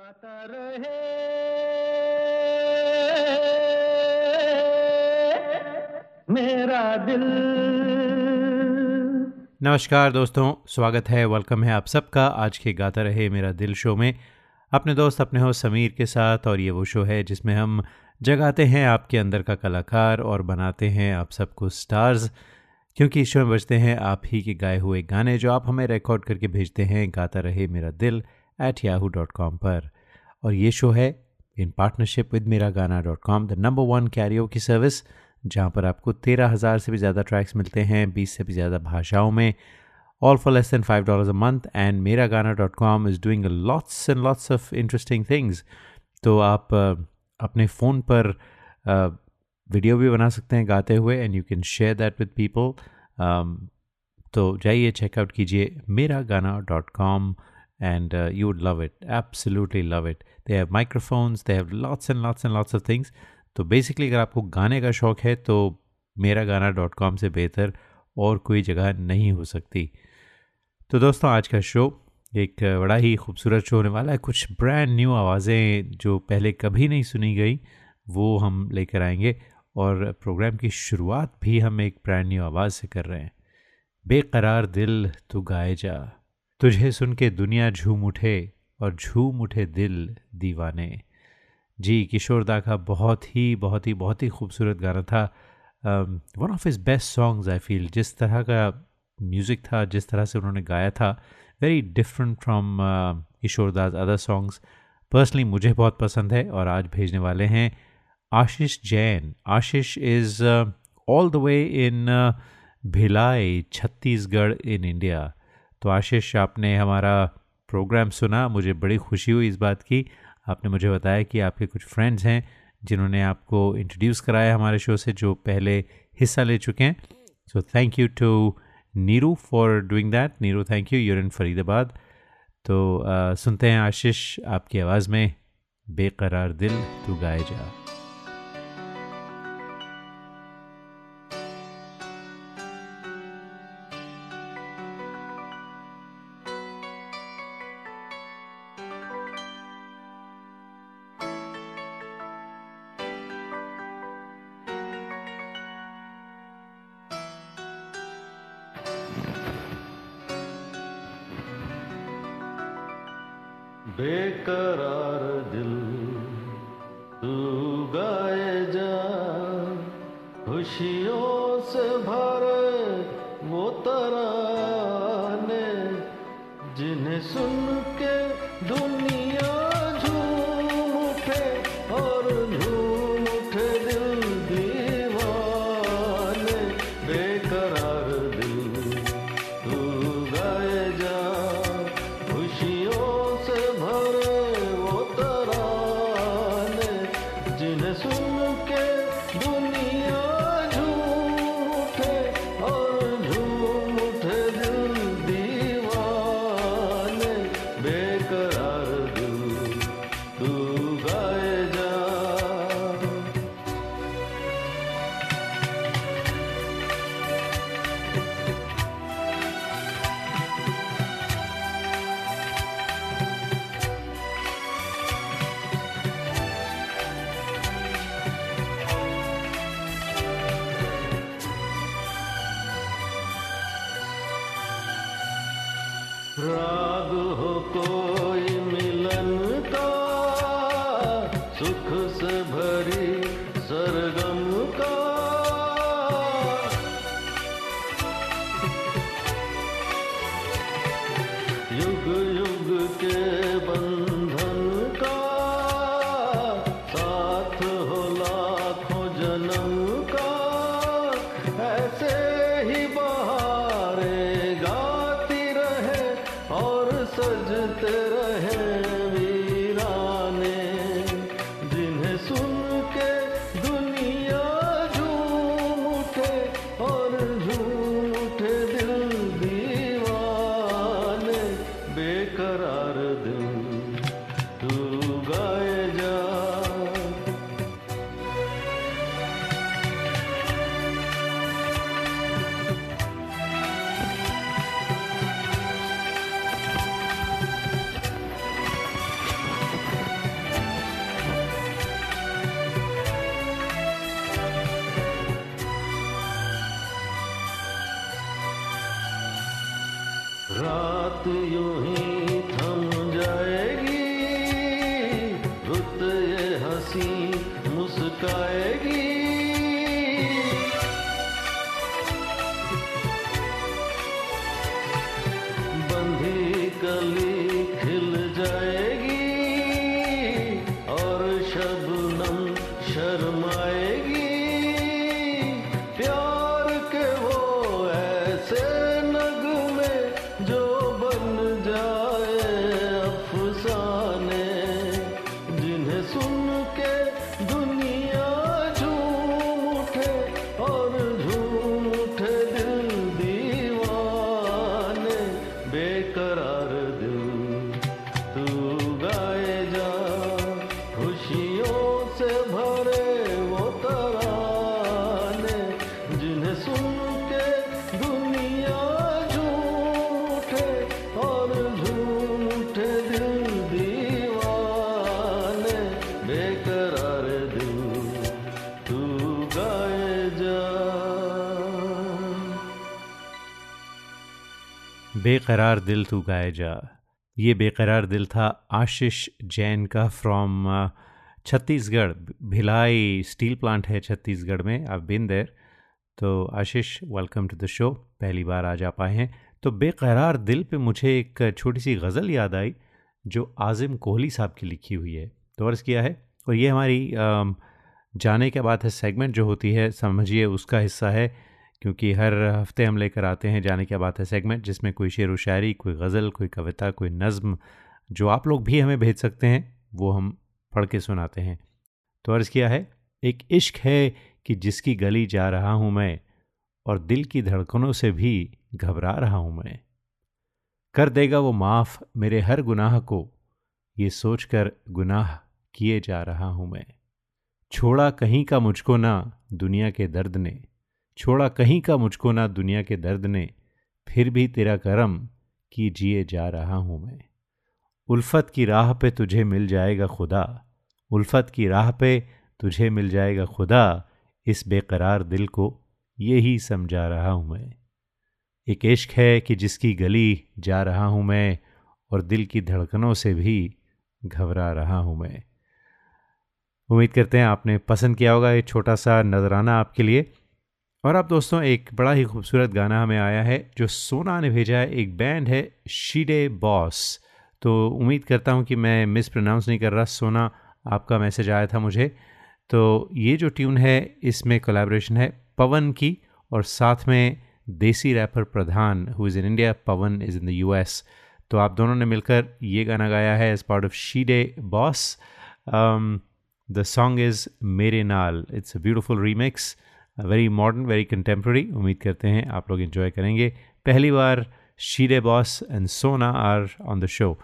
गाता रहे। मेरा दिल। नमस्कार दोस्तों, स्वागत है वेलकम है आप सबका। आज के गाता रहे मेरा दिल शो में। अपने दोस्त, अपने हो समीर के साथ और ये वो शो है जिसमें हम जगाते हैं आपके अंदर का कलाकार और बनाते हैं आप सबको स्टार्स क्योंकि इस शो में बजते हैं आप ही के गाए हुए गाने जो आप हमें रिकॉर्ड करके भेजते हैं, गाता रहे Mera Dil. At Yahoo dot com पर। और ये शो है इन partnership with Mera Gana dot com the number one karaoke की सर्विस जहाँ पर आपको तेरह हज़ार से भी ज़्यादा ट्रैक्स मिलते हैं, बीस से भी ज़्यादा भाषाओं में। All for less than five dollars a month and Mera Gana dot com is doing lots and lots of interesting things तो आप अपने फ़ोन पर वीडियो भी बना सकते हैं गाते हुए and you can share that with people तो जाइए चेकआउट कीजिए Mera Gana dot com and uh, you would love it absolutely love it. They have microphones they have lots and lots and lots of things. तो basically अगर आपको गाने का शौक़ है तो मेरा गाना डॉट कॉम से बेहतर और कोई जगह नहीं हो सकती। तो दोस्तों आज का शो एक बड़ा ही खूबसूरत शो होने वाला है। कुछ ब्रांड न्यू आवाज़ें जो पहले कभी नहीं सुनी गई वो हम लेकर आएँगे और प्रोग्राम की शुरुआत भी हम एक ब्रांड न्यू आवाज़ से कर रहे हैं। बेकरार दिल तो गाए जा। तुझे सुन के दुनिया झूम उठे और झूम उठे दिल दीवाने। जी, किशोर दा का बहुत ही बहुत ही बहुत ही खूबसूरत गाना था। One of his best songs I feel जिस तरह का म्यूज़िक था, जिस तरह से उन्होंने गाया था very different from Kishore Das other songs personally मुझे बहुत पसंद है और आज भेजने वाले हैं Ashish Jain. Ashish is all the way in Bhilai, Chhattisgarh in India तो आशीष आपने हमारा प्रोग्राम सुना मुझे बड़ी खुशी हुई इस बात की। आपने मुझे बताया कि आपके कुछ फ्रेंड्स हैं जिन्होंने आपको इंट्रोड्यूस कराया हमारे शो से जो पहले हिस्सा ले चुके हैं। So thank you to Neeru for doing that Neeru thank you you're in Faridabad तो आ, सुनते हैं आशीष आपकी आवाज़ में बेकरार दिल तू गाए जा। बंधी कली बेकरार दिल तू गाए जा। ये बेकरार दिल था आशीष जैन का from Chhattisgarh. Bhilai steel plant है छत्तीसगढ़ में आप बिन देर तो Ashish welcome to the show पहली बार आज आप आए हैं। तो बेकरार दिल पे मुझे एक छोटी सी गज़ल याद आई, जो आज़िम कोहली साहब की लिखी हुई है। तो अर्ज़ किया है, और ये हमारी जाने के बाद है सेगमेंट जो होती है, समझिए उसका हिस्सा है। क्योंकि हर हफ़्ते हम लेकर आते हैं जाने क्या बात है सेगमेंट जिसमें कोई शेर व शायरी, कोई गज़ल, कोई कविता, कोई नज़म, जो आप लोग भी हमें भेज सकते हैं, वो हम पढ़ के सुनाते हैं। तो अर्ज़ किया है, एक इश्क है कि जिसकी गली जा रहा हूँ मैं, और दिल की धड़कनों से भी घबरा रहा हूँ मैं। कर देगा वो माफ़ मेरे हर गुनाह को, ये सोचकर गुनाह किए जा रहा हूँ मैं। छोड़ा कहीं का मुझको ना दुनिया के दर्द ने। छोड़ा कहीं का मुझको ना दुनिया के दर्द ने, फिर भी तेरा करम की जिए जा रहा हूँ मैं। उल्फत की राह पे तुझे मिल जाएगा खुदा, उल्फत की राह पे तुझे मिल जाएगा खुदा, इस बेकरार दिल को ये ही समझा रहा हूँ मैं। एक इश्क है कि जिसकी गली जा रहा हूँ मैं और दिल की धड़कनों से भी घबरा रहा हूँ मैं। उम्मीद करते हैं आपने पसंद किया होगा ये छोटा सा नजराना आपके लिए। और अब दोस्तों, एक बड़ा ही खूबसूरत गाना हमें आया है, जो सोना ने भेजा है। एक बैंड है शीडे बॉस तो उम्मीद करता हूँ कि मैं मिस प्रोनाउंस नहीं कर रहा। सोना, आपका मैसेज आया था मुझे। तो ये जो ट्यून है, इसमें कोलैबोरेशन है पवन की और साथ में desi rapper Pradhan who is in India Pawan is in the US तो आप दोनों ने मिलकर ये गाना गाया है एज पार्ट ऑफ़ शीडे बॉस द सॉन्ग इज़ मेरे नाल। It's a beautiful remix very modern very contemporary उम्मीद करते हैं आप लोग इन्जॉय करेंगे। पहली बार शीरे boss and Sona are on the show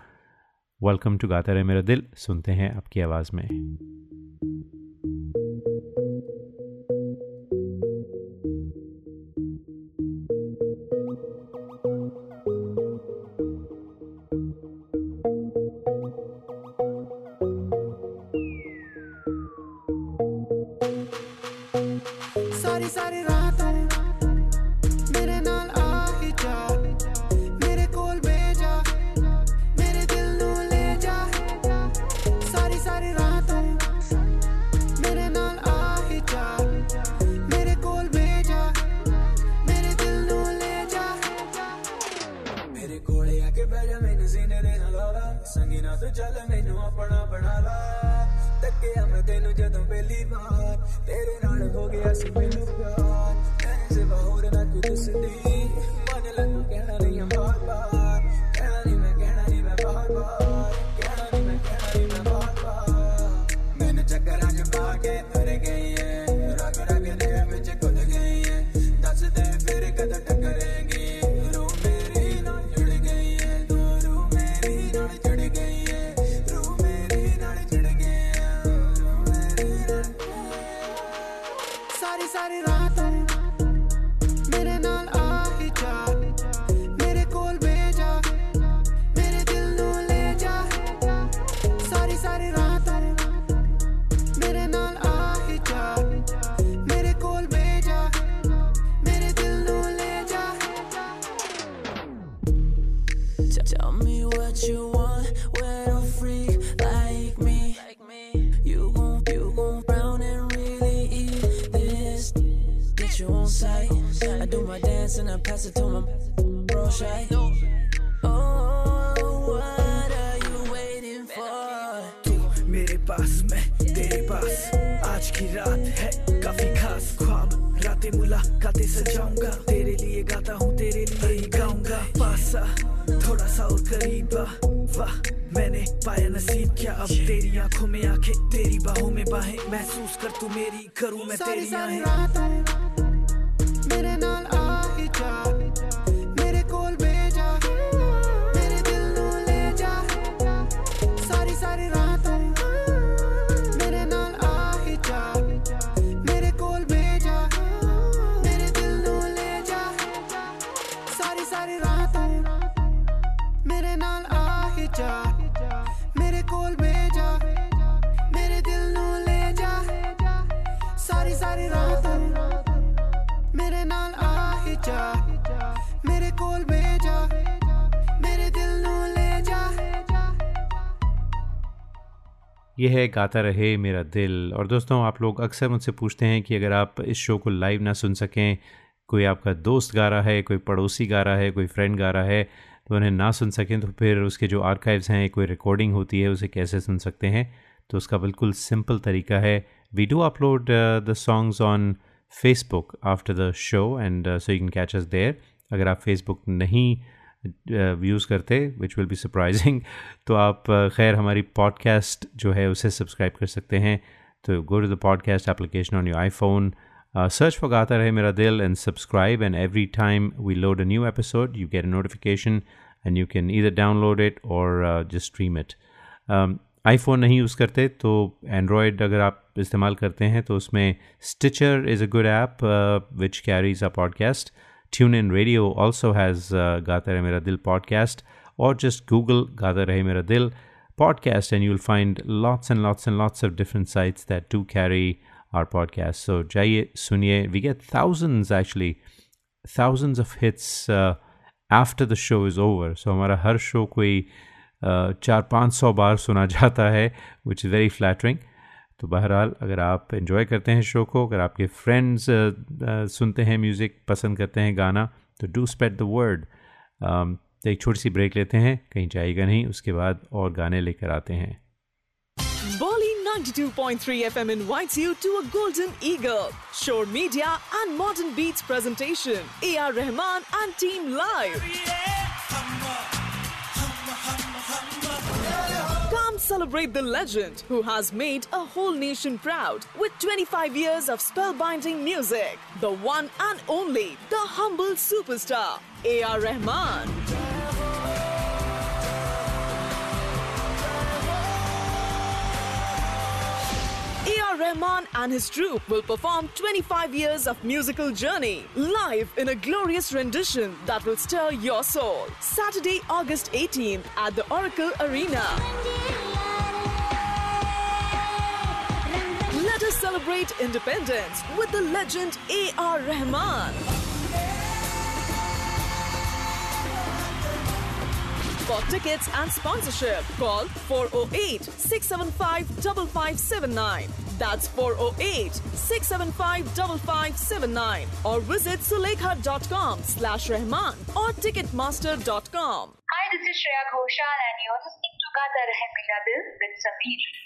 welcome to Gaata Rahe Mera दिल। सुनते हैं आपकी आवाज़ में। ये है, गाता रहे मेरा दिल। और दोस्तों, आप लोग अक्सर मुझसे पूछते हैं कि अगर आप इस शो को लाइव ना सुन सकें, कोई आपका दोस्त गा रहा है, कोई पड़ोसी गा रहा है, कोई फ्रेंड गा रहा है तो उन्हें ना सुन सकें तो फिर उसके जो आर्काइव्स हैं, कोई रिकॉर्डिंग होती है, उसे कैसे सुन सकते हैं? तो उसका बिल्कुल सिंपल तरीका है। We do upload the songs on Facebook after the show and so you can catch us there अगर आप फेसबुक नहीं व्यूज़ करते विच विल बी सरप्राइजिंग तो आप खैर, हमारी पॉडकास्ट जो है, उसे सब्सक्राइब कर सकते हैं। तो go to the podcast application on your iPhone search पर Gaata Rahe Mera Dil and subscribe and every time we load a new episode you can a notification and you can इधर download it और just stream it iPhone नहीं use करते तो Android अगर आप इस्तेमाल करते हैं तो उसमें Stitcher is a good app which carries a podcast TuneIn radio also has Gaata Rahe Mera दिल पॉडकास्ट और जस्ट गूगल गाता रहे मेरा दिल podcast and you'll find lots and lots and lots of different sites that do carry our podcast so jaiye suniye we get thousands actually thousands of hits uh, after the show is over so हमारा हर show कोई uh, चार पाँच सौ बार सुना जाता है which is very flattering तो बहरहाल अगर आप इन्जॉय करते हैं शो को अगर आपके फ्रेंड्स सुनते हैं म्यूज़िक पसंद करते हैं गाना तो डू स्प्रेड द वर्ड तो एक छोटी सी ब्रेक लेते हैं कहीं जाएगा नहीं उसके बाद और गाने लेकर आते हैं Bolly 92.3 FM invites you to a Golden Eagle, Shore Media and Modern Beats presentation. A.R. Rahman and Team Live. Come celebrate the legend who has made a whole nation proud with 25 years of spellbinding music. The one and only, the humble superstar, A.R. Rahman. A.R. Rahman and his troupe will perform 25 years of musical journey live in a glorious rendition that will stir your soul. Saturday, August 18th at the Oracle Arena. Let us celebrate independence with the legend A.R. Rahman. For tickets and sponsorship, call 408 675 5579. That's 408 675 5579. Or visit sulekha.com slash Rahman or ticketmaster.com. Hi, this is Shreya Ghoshal, and you're listening to Gata Rahe Dil with Sameer.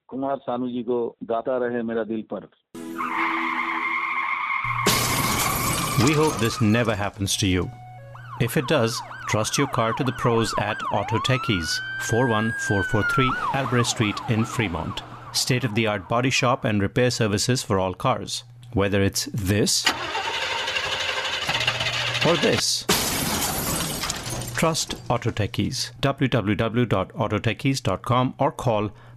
Kumar Sanu ji को गाता रहे मेरा दिल पर We hope this never happens to you. If it does, trust your car to the pros at Auto Techies, 41443 Albrecht Street in Fremont. state of the art body shop and repair services for all cars. Whether it's this or this. Trust Auto Techies. www.autotechies.com or call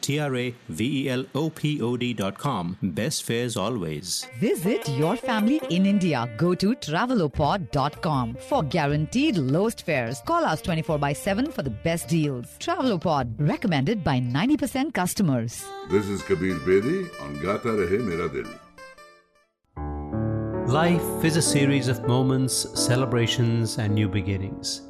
T R A V E L O P O D.com. Best fares always. Visit your family in India. Go to travelopod.com for guaranteed lowest fares. Call us 24 by 7 for the best deals. Travelopod, recommended by 90% customers. This is Kabir Bedi on Gata Rahe Mera Dil. Life is a series of moments, celebrations, and new beginnings.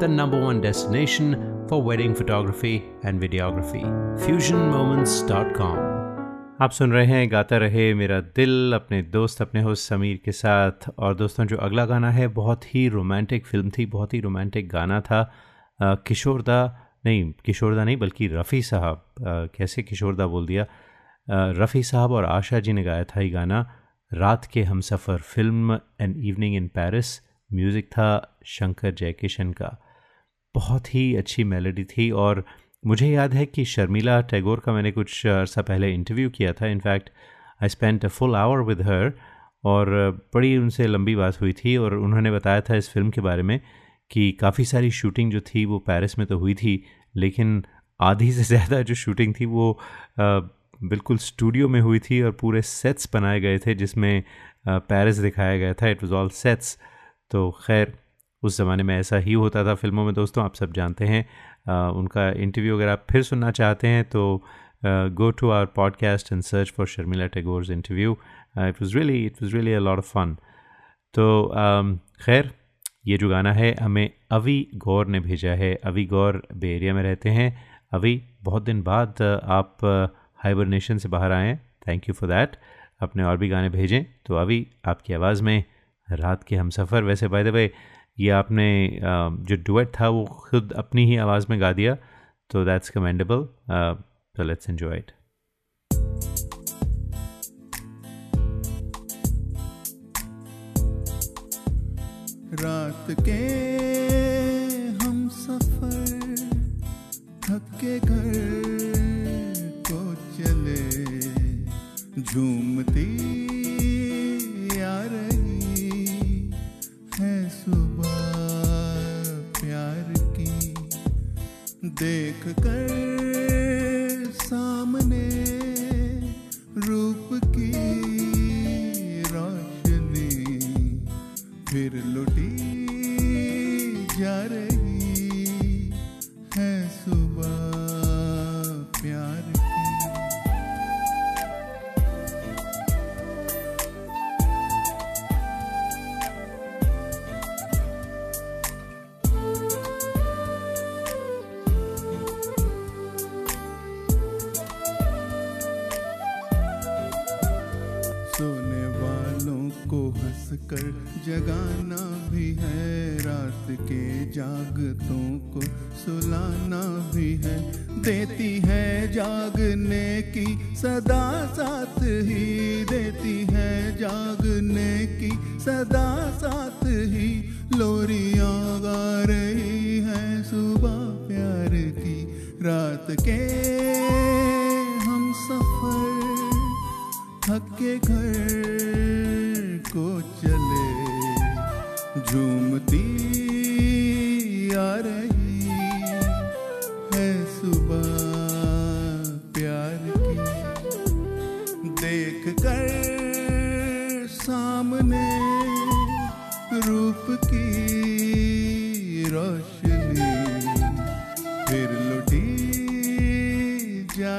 the number one destination for wedding photography and videography. FusionMoments.com. आप सुन रहे हैं, गाता रहे मेरा दिल, अपने दोस्त, अपने host Sameer के साथ। और दोस्तों, जो अगला गाना है, बहुत ही रोमांटिक फ़िल्म थी, बहुत ही रोमांटिक गाना था। किशोरदा नहीं किशोरदा नहीं, बल्कि रफ़ी साहब। कैसे किशोरदा बोल दिया? रफ़ी साहब और आशा जी ने गाया था ये गाना। रात के हम सफ़र film an evening in Paris music था शंकर जयकिशन का। बहुत ही अच्छी मेलोडी थी और मुझे याद है कि शर्मिला टैगोर का मैंने कुछ अर्सा पहले इंटरव्यू किया था। In fact I spent a full hour with her और बड़ी उनसे लंबी बात हुई थी और उन्होंने बताया था इस फ़िल्म के बारे में कि काफ़ी सारी शूटिंग जो थी वो पेरिस में तो हुई थी, लेकिन आधी से ज़्यादा जो शूटिंग थी वो बिल्कुल स्टूडियो में हुई थी और पूरे सेट्स बनाए गए थे जिसमें पेरिस दिखाया गया था। इट वाज ऑल सेट्स तो खैर उस ज़माने में ऐसा ही होता था फ़िल्मों में दोस्तों आप सब जानते हैं। अ, उनका इंटरव्यू अगर आप फिर सुनना चाहते हैं तो go to our podcast and search for Sharmila Tagore's interview it was really it was really a of fun तो um, खैर ये जो गाना है हमें अवी गौर ने भेजा है। अवी गौर बे एरिया में रहते हैं। अवी बहुत दिन बाद आप हाइबरनेशन से बाहर आएँ थैंक यू फॉर दैट अपने और भी गाने भेजें। तो अभी आपकी आवाज़ में रात के हम सफ़र वैसे बाय द वे ये आपने जो डुएट था वो खुद अपनी ही आवाज़ में गा दिया तो दैट्स कमेंडेबल तो लेट्स एन्जॉय इट रात के हम सफ़र, थक घर को चले, झूमती देख कर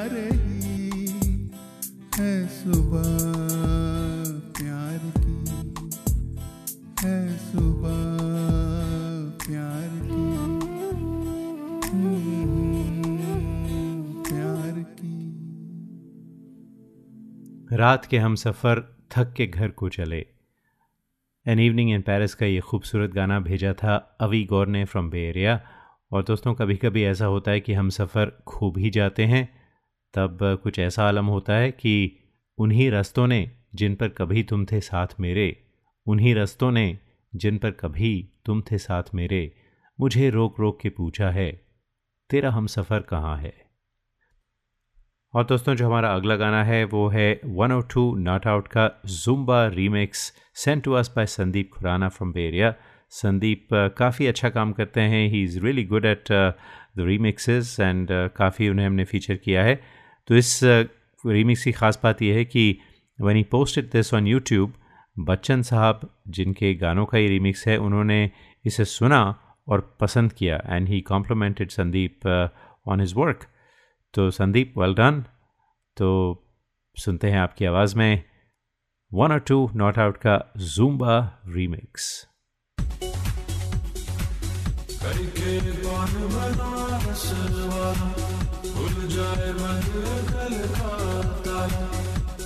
रही है सुबह प्यार की, है सुबह प्यार की। प्यार की। रात के हम सफ़र थक के घर को चले। एन इवनिंग इन पेरिस का ये खूबसूरत गाना भेजा था अवी गौर ने फ्रॉम बे एरिया और दोस्तों कभी कभी ऐसा होता है कि हम सफ़र खूब ही जाते हैं। तब कुछ ऐसा आलम होता है कि उन्हीं रस्तों ने जिन पर कभी तुम थे साथ मेरे, उन्हीं रस्तों ने जिन पर कभी तुम थे साथ मेरे, मुझे रोक रोक के पूछा है, तेरा हम सफ़र कहाँ है? और दोस्तों, जो हमारा अगला गाना है, वो है one o two not out का Zumba remix sent to us by Sandeep Khurana from बेरिया संदीप काफ़ी अच्छा काम करते हैं he is really good at the remixes and काफ़ी उन्हें हमने फीचर किया है। तो इस रीमिक्स की ख़ास बात यह है कि when he posted this on YouTube Bachchan साहब, जिनके गानों का ये रीमिक्स है, उन्होंने इसे सुना और पसंद किया and he complimented Sandeep on his work तो संदीप वेल डन तो सुनते हैं आपकी आवाज़ में वन और टू नॉट आउट का जूम्बा रीमिक्स करके भूल जाए मन कल खाता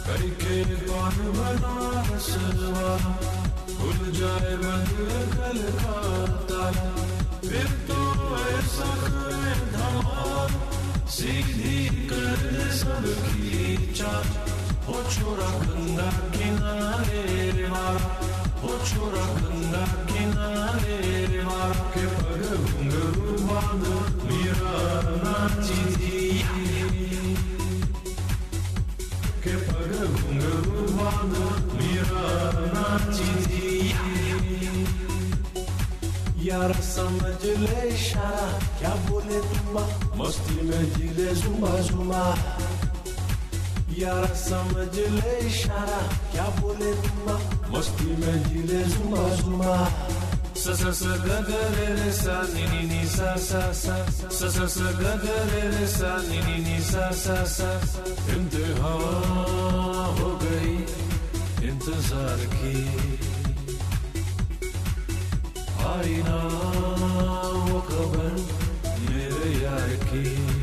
करके कौन बना भूल जाए मन कल खाता फिर तो ऐसा धमा सीधी कर सबकी चाल हो छोरा गंगा किनारे रे मारा हो छोरा गंगा किनारे रे मारा के पग घुंघरू बाँध मीरा नाची थी के पग घुंघरू बाँध मीरा नाची थी यार समझ ले यार समझ ले इशारा, क्या बोले तुम्बा मस्ती में ज़िले जुमा जुमा स स स, ग ग, रे रे, सा, नि नि नि, सा सा सा। स स स, ग ग, रे रे, सा, नि नि नि, सा सा सा। इम्तिहा हो गई, इंतज़ार की। आई ना वो खबर मेरे यार की।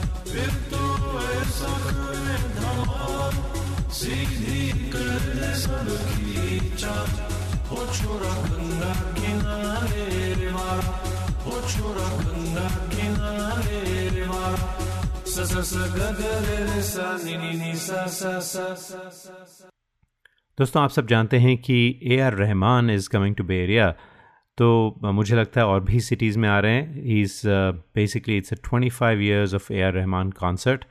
फिर तो ऐसा करे धमाल। सीधी कर दे छोरा गंगा किनारे छोरा गंगा किनारे स स स रे दोस्तों, आप सब जानते हैं कि A R Rahman is coming to Bay Area तो मुझे लगता है और भी सिटीज़ में आ रहे हैं। He is basically it's a twenty five years of A R Rahman concert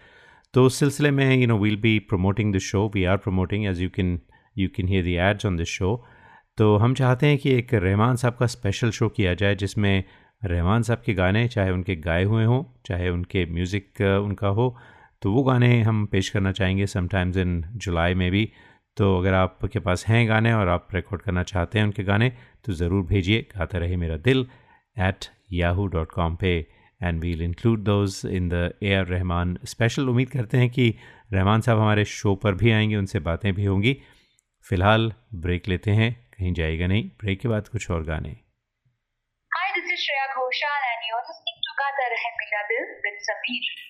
तो उस सिलसिले में you know we'll be promoting the show we are promoting as you can you can hear the ads on this show तो हम चाहते हैं कि एक रहमान साहब का स्पेशल शो किया जाए, जिसमें रहमान साहब के गाने, चाहे उनके गाए हुए हों, चाहे उनके म्यूज़िक उनका हो तो वो गाने हम पेश करना चाहेंगे समटाइम्स इन जुलाई में भी तो अगर आपके पास हैं गाने और आप रिकॉर्ड करना चाहते हैं उनके गाने तो ज़रूर भेजिए, Gaata Rahe Mera Dil at Yahoo dot com पे। And we'll include those in the A R Rahman special उम्मीद करते हैं कि रहमान साहब हमारे शो पर भी आएँगे, उनसे बातें भी होंगी। फ़िलहाल ब्रेक लेते हैं, कहीं जाएगा नहीं। ब्रेक के बाद कुछ और गाने। Hi.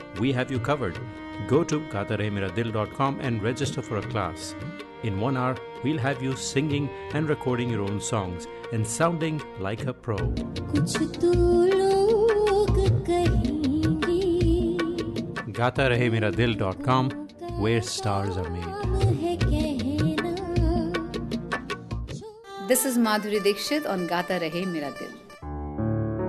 we have you covered. Go to gatarehemiradil.com and register for a class. In one hour, we'll have you singing and recording your own songs and sounding like a pro. Gatarehemiradil.com, where stars are made. This is Madhuri Dixit on Gata Rahe Mera Dil.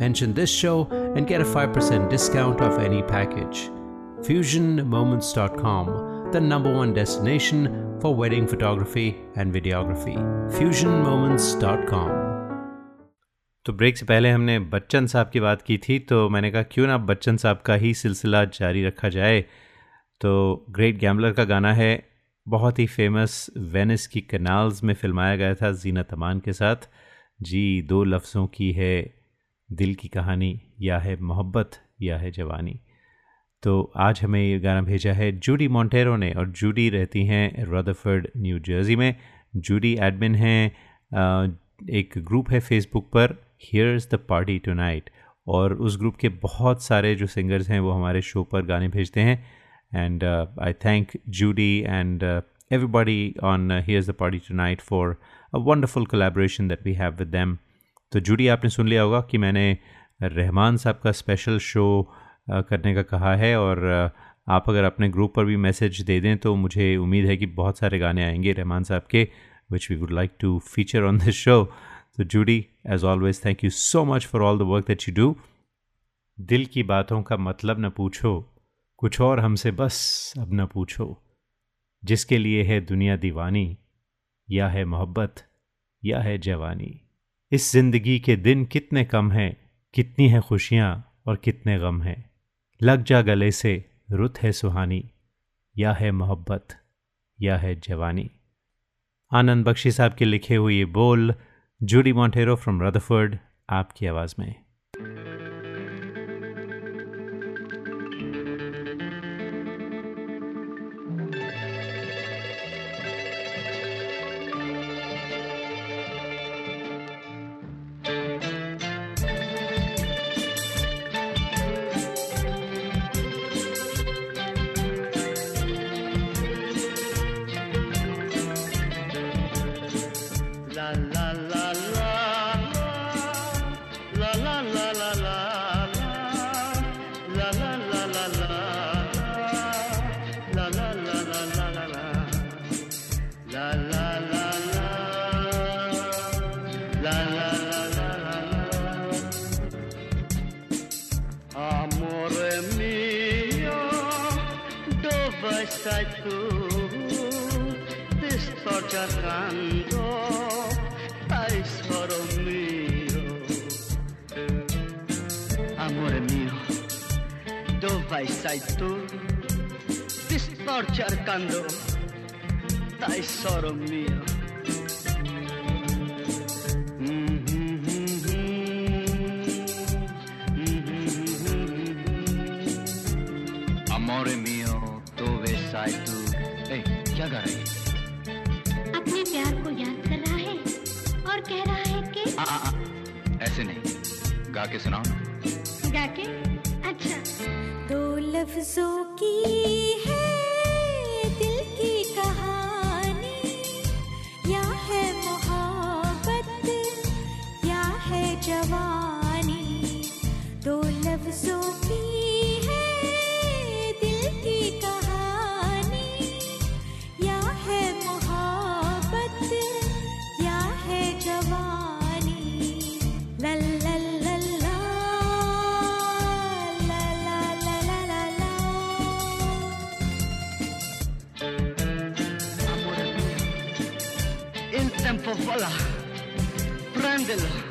Mention this show and get a 5% discount off any package. FusionMoments.com, the number one destination for wedding photography and videography. FusionMoments.com. तो break से पहले हमने बच्चन साहब की बात की थी तो मैंने कहा क्यों ना बच्चन साहब का ही सिलसिला जारी रखा जाए तो ग्रेट गैम्बलर का गाना है बहुत ही फ़ेमस वेनिस की कनाल्स में फिल्माया गया था जीनत अमान के साथ जी दो लफ्ज़ों की है दिल की कहानी या है मोहब्बत या है जवानी। तो आज हमें ये गाना भेजा है जूडी मॉन्टेरो ने और जूडी रहती हैं रदरफर्ड न्यू जर्सी में। जूडी एडमिन हैं एक ग्रुप है फेसबुक पर हियर्स द पार्टी टुनाइट और उस ग्रुप के बहुत सारे जो सिंगर्स हैं वो हमारे शो पर गाने भेजते हैं। And I thank Judy and uh, everybody on uh, Here's the Party Tonight for a wonderful collaboration that we have with them. तो जूडी, आपने सुन लिया होगा कि मैंने रहमान साहब का स्पेशल शो करने का कहा है और आप अगर अपने ग्रुप पर भी मैसेज दे दें तो मुझे उम्मीद है कि बहुत सारे गाने आएँगे रहमान साहब के which we would like to feature on this show तो Judy as always thank you so much for all the work that you do दिल की बातों का मतलब न पूछो, कुछ और हमसे बस अब न पूछो। जिसके लिए है दुनिया दीवानी, या है मोहब्बत, या है जवानी। इस ज़िंदगी के दिन कितने कम हैं, कितनी हैं खुशियाँ और कितने गम हैं। लग जा गले से, रुत है सुहानी। या है मोहब्बत, या है जवानी। आनंद बख्शी साहब के लिखे हुए ये बोल, जूडी मॉन्टेरो फ्रॉम रदरफर्ड, आपकी आवाज़ में। cantando, ay solo mío. Amore mio, dove sei tu? Ti sto cercando, dai solo mio. Amore mio, dove sei tu? Ehi, hey, Chiagare. ऐसे नहीं गा के सुनाओ गा के? अच्छा। दो लफ्जों की Avala, prendelo.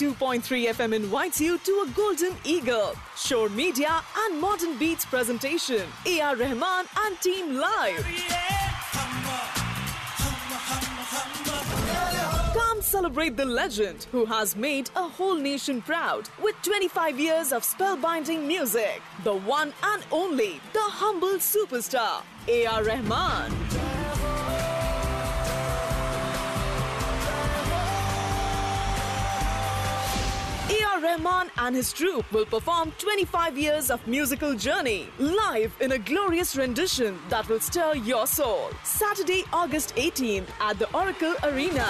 92.3 FM invites you to a Golden Eagle, Shore Media and Modern Beats presentation. A.R. Rahman and Team Live. Come celebrate the legend who has made a whole nation proud with 25 years of spellbinding music. The one and only, the humble superstar, A.R. Rahman. Rahman and his troupe will perform 25 years of musical journey live in a glorious rendition that will stir your soul. Saturday, August 18th at the Oracle Arena.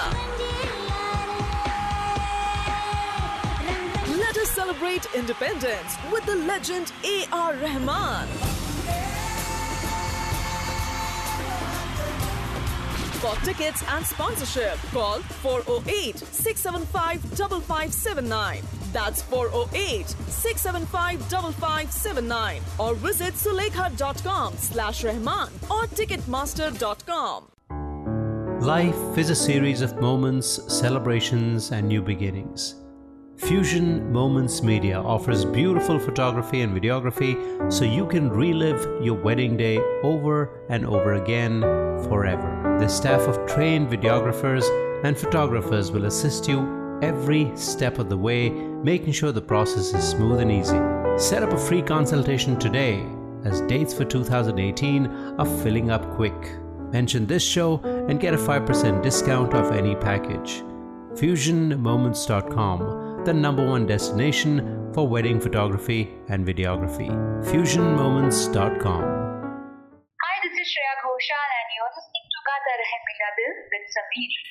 Let us celebrate independence with the legend A.R. Rahman. For tickets and sponsorship, call 408 675 5579. That's 408 675 5579. Or visit sulekha.com slash Rahman or ticketmaster.com. Life is a series of moments, celebrations, and new beginnings. Fusion Moments Media offers beautiful photography and videography so you can relive your wedding day over and over again forever. The staff of trained videographers and photographers will assist you every step of the way, making sure the process is smooth and easy. Set up a free consultation today as dates for 2018 are filling up quick. Mention this show and get a 5% discount off any package. FusionMoments.com, the number one destination for wedding photography and videography. FusionMoments.com. Hi, this is Shreya Ghoshal and you're listening to Gata Rahe Mera Dil with Sameer.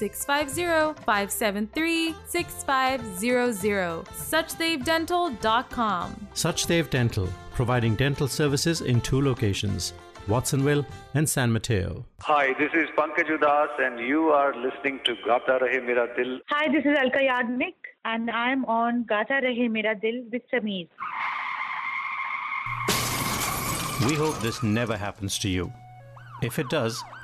650-573-6500 suchdevdental.com Suchdev Dental, providing dental services in two locations, Watsonville and San Mateo. Hi, this is Pankaj Udas and you are listening to Gata Rahe Mera Dil. Hi, this is Alka Yagnik and I'm on Gata Rahe Mera Dil with Sameer. We hope this never happens to you. If it does,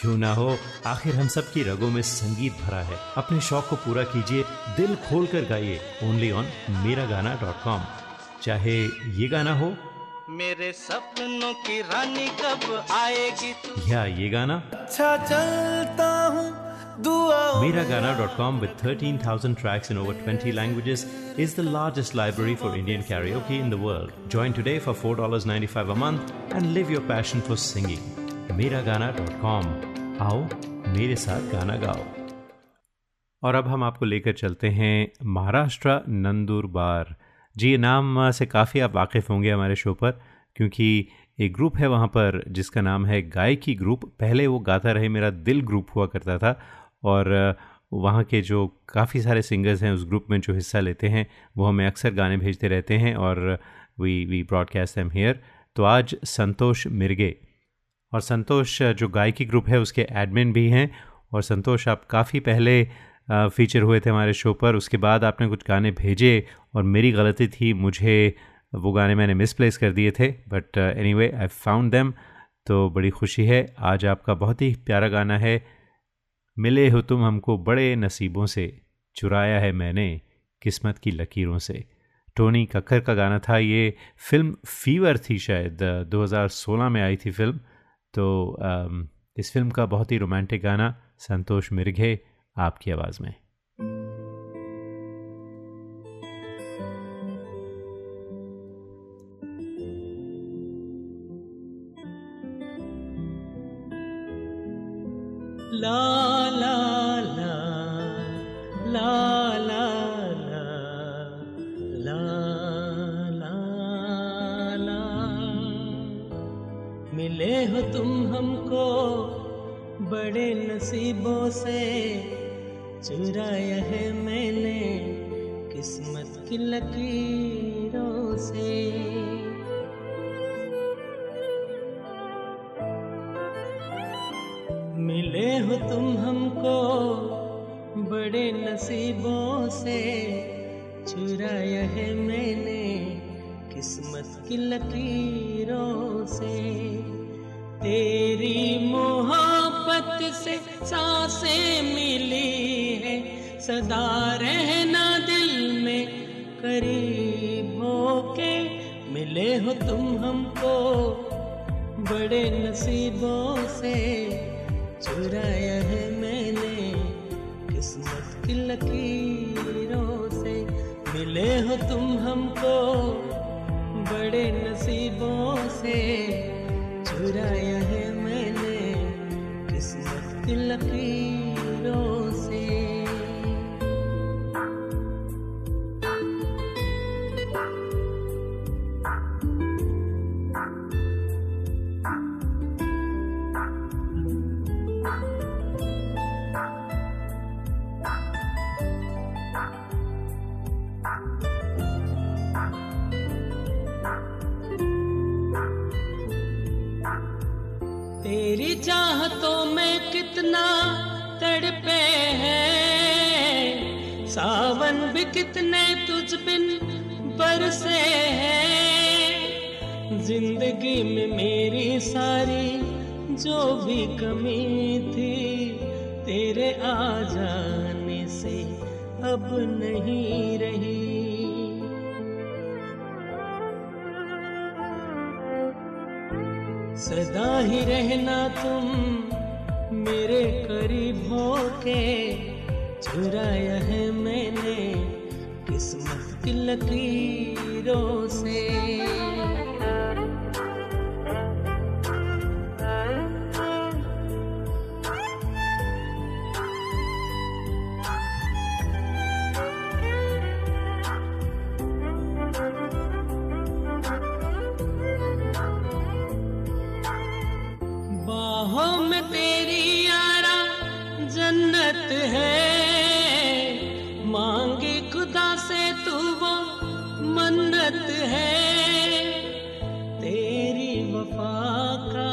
क्यों ना हो? आखिर हम सब की रगो में संगीत भरा है। अपने शौक को पूरा कीजिए। दिल खोल कर गाइए। ओनली ऑन मेरा गाना डॉट कॉम चाहे ये गाना हो। मेरे सपनों की रानी कब आएगी या ये गाना। अच्छा चलता हूँ। Mera Gaana dot com with thirteen thousand tracks in over twenty languages is the largest library for Indian karaoke in the join today for four dollar ninety five a month and live your passion for singing Miragana.com आओ, मेरे साथ गाना गाओ। और अब हम आपको लेकर चलते हैं महाराष्ट्र नंदुरबार जी नाम से काफ़ी आप वाकिफ़ होंगे हमारे शो पर, क्योंकि एक ग्रुप है वहाँ पर, जिसका नाम है गायकी ग्रुप। पहले वो गाता रहे, मेरा दिल ग्रुप हुआ करता था, और वहाँ के जो काफ़ी सारे सिंगर्स हैं उस ग्रुप में जो हिस्सा लेते हैं, वो हमें अक्सर गाने भेजते रहते हैं, और we we broadcast them here तो आज संतोष मिर्गे। और संतोष जो गायकी ग्रुप है, उसके एडमिन भी हैं। और संतोष, आप काफ़ी पहले फीचर हुए थे हमारे शो पर। उसके बाद आपने कुछ गाने भेजे और मेरी गलती थी, मुझे वो गाने मैंने मिसप्लेस कर दिए थे। But anyway I found them तो बड़ी खुशी है। आज आपका बहुत ही प्यारा गाना है। मिले हो तुम हमको बड़े नसीबों से। चुराया है मैंने किस्मत की लकीरों से। टोनी कक्कर का गाना था ये। फ़िल्म फीवर थी शायद। 2016 में आई थी फ़िल्म। तो इस फ़िल्म का बहुत ही रोमांटिक गाना संतोष मिर्घे आपकी आवाज़ में। ला बड़े नसीबों से चुराया है मैंने किस्मत की लकीरों से। मिले हो तुम हमको बड़े नसीबों से चुराया है मैंने किस्मत की लकीरों से। तेरी मोहब्बत से साँसें मिली है। सदा रहना दिल में करीब होके मिले हो तुम हमको। बड़े नसीबों से चुराया है मैंने किस्मत की लकीरों से। मिले हो तुम हमको, बड़े नसीबों से चुराया है laki-laki जो भी कमी थी, तेरे आ जाने से अब नहीं रही। सदा ही रहना तुम मेरे करीब हो के, चुराया है मैंने किस्मत की लकीरों से। जन्नत है। मांगे खुदा से तू वो मन्नत है। तेरी वफा का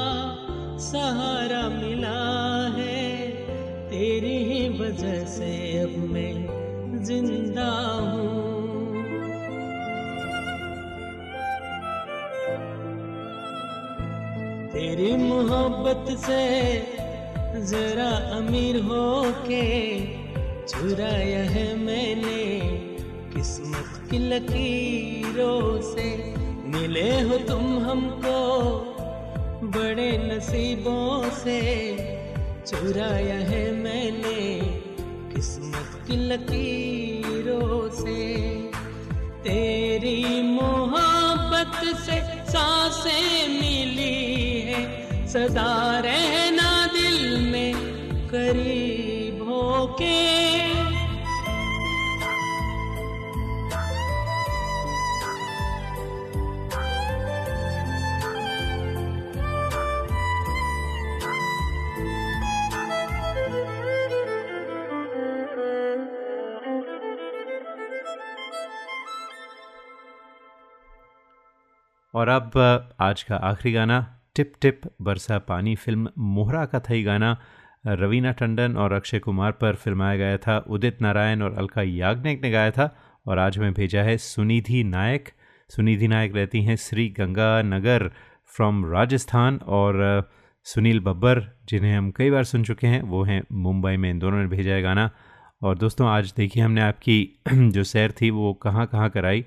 सहारा मिला है। तेरी ही वजह से अब मैं ज़िंदा हूँ। तेरी मोहब्बत से जरा अमीर हो के चुराया है मैंने किस्मत की लकीरों से। मिले हो तुम हमको बड़े नसीबों से। चुराया है मैंने किस्मत की लकीरों से। तेरी मोहब्बत से साँसें मिली है। सदा रहना करीब होके। और अब आज का आखिरी गाना, टिप टिप बरसा पानी फ़िल्म मोहरा का था ये गाना। रवीना टंडन और अक्षय कुमार पर फिल्माया गया था उदित नारायण और अलका याग्निक ने गाया था और आज हमें भेजा है सुनिधि नायक। सुनिधि नायक रहती हैं श्री गंगा नगर फ्रॉम राजस्थान और सुनील बब्बर, जिन्हें हम कई बार सुन चुके हैं, वो हैं मुंबई में। इन दोनों ने भेजा है गाना। और दोस्तों, आज देखिए हमने आपकी जो सैर थी, वो कहाँ कहाँ कराई।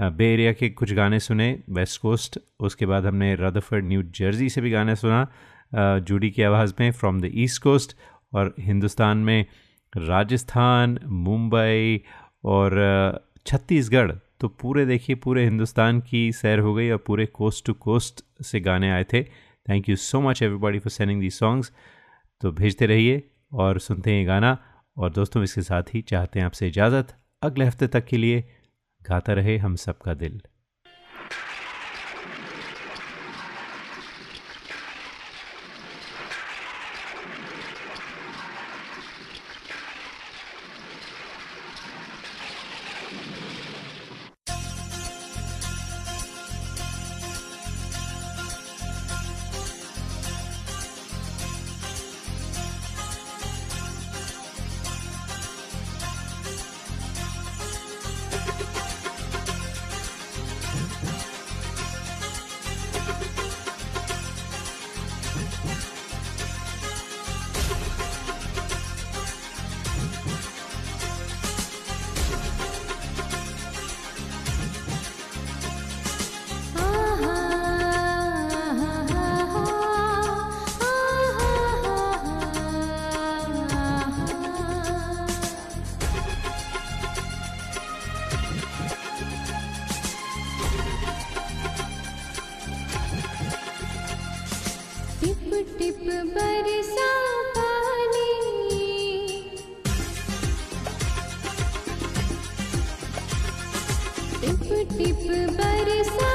बे एरिया के कुछ गाने सुने, वेस्ट कोस्ट, उसके बाद हमने रदरफर्ड, न्यू जर्सी से भी गाने सुना। जूडी की आवाज़ में फ्रॉम द ईस्ट कोस्ट और हिंदुस्तान में राजस्थान, मुंबई और छत्तीसगढ़। तो पूरे देखिए, पूरे हिंदुस्तान की सैर हो गई और पूरे कोस्ट टू कोस्ट से गाने आए थे। Thank you so much everybody for sending the songs तो भेजते रहिए और सुनते हैं गाना। और दोस्तों, इसके साथ ही चाहते हैं आपसे इजाज़त। अगले हफ़्ते तक के लिए गाता रहे हम सबका दिल। टिप बरसा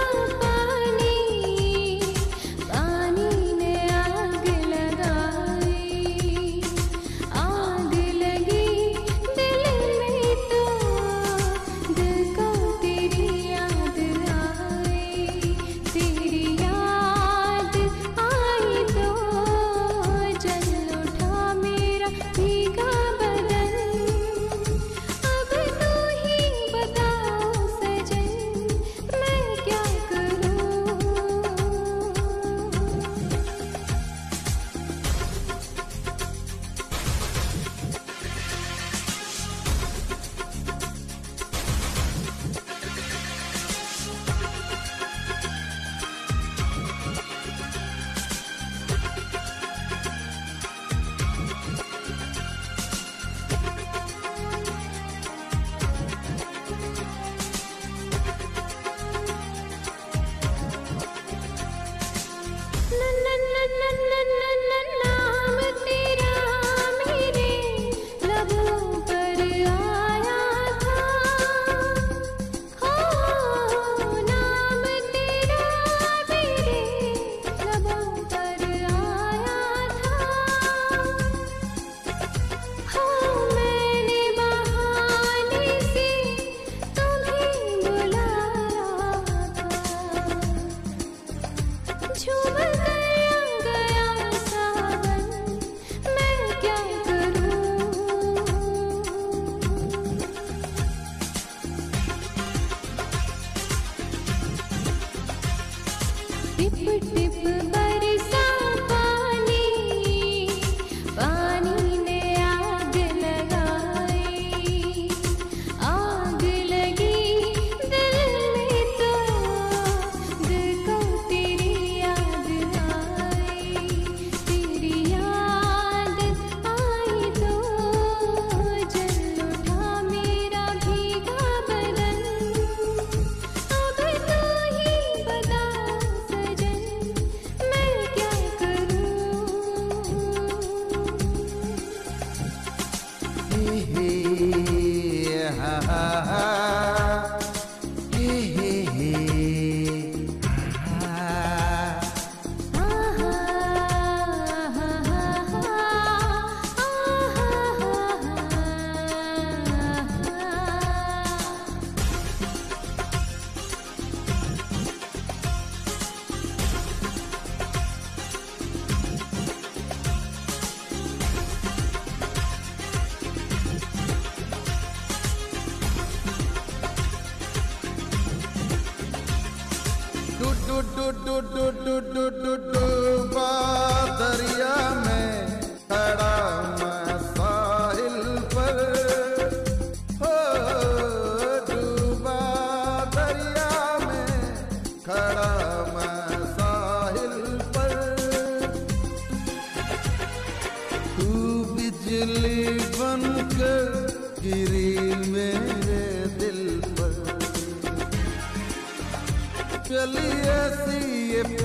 टिप टिप बै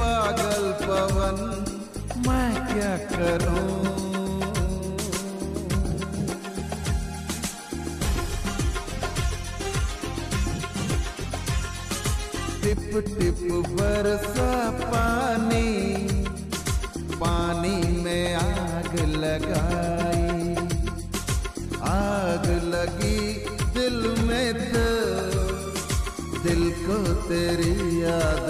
पागल पवन, मैं क्या करूँ? टिप टिप बरसा पानी पानी में आग लगाई। आग लगी दिल में तो दिल को तेरी याद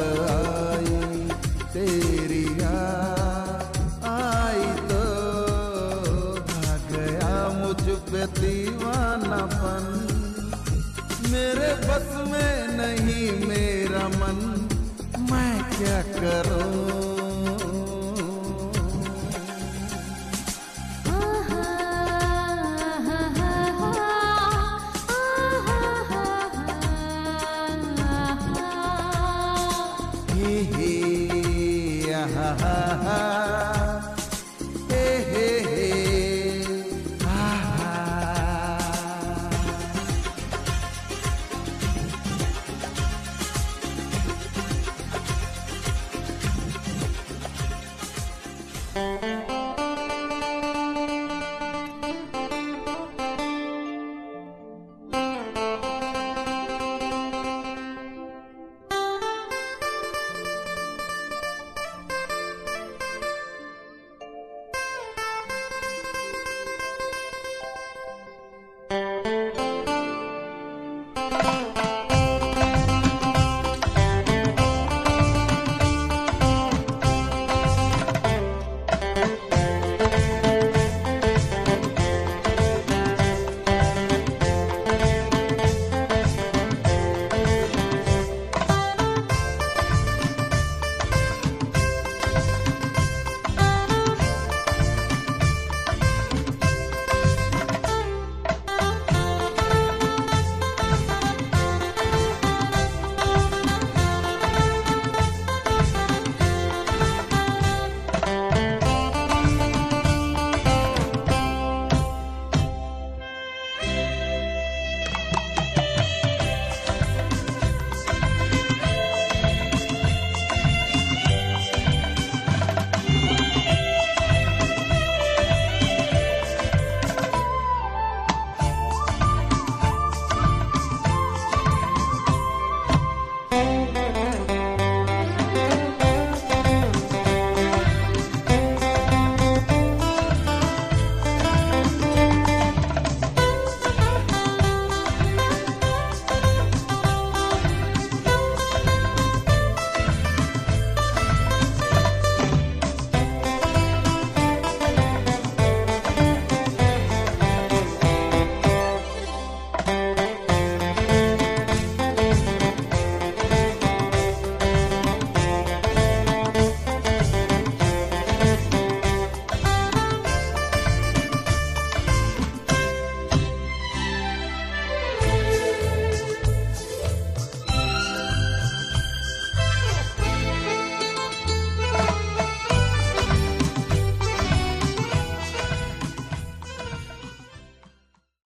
carona.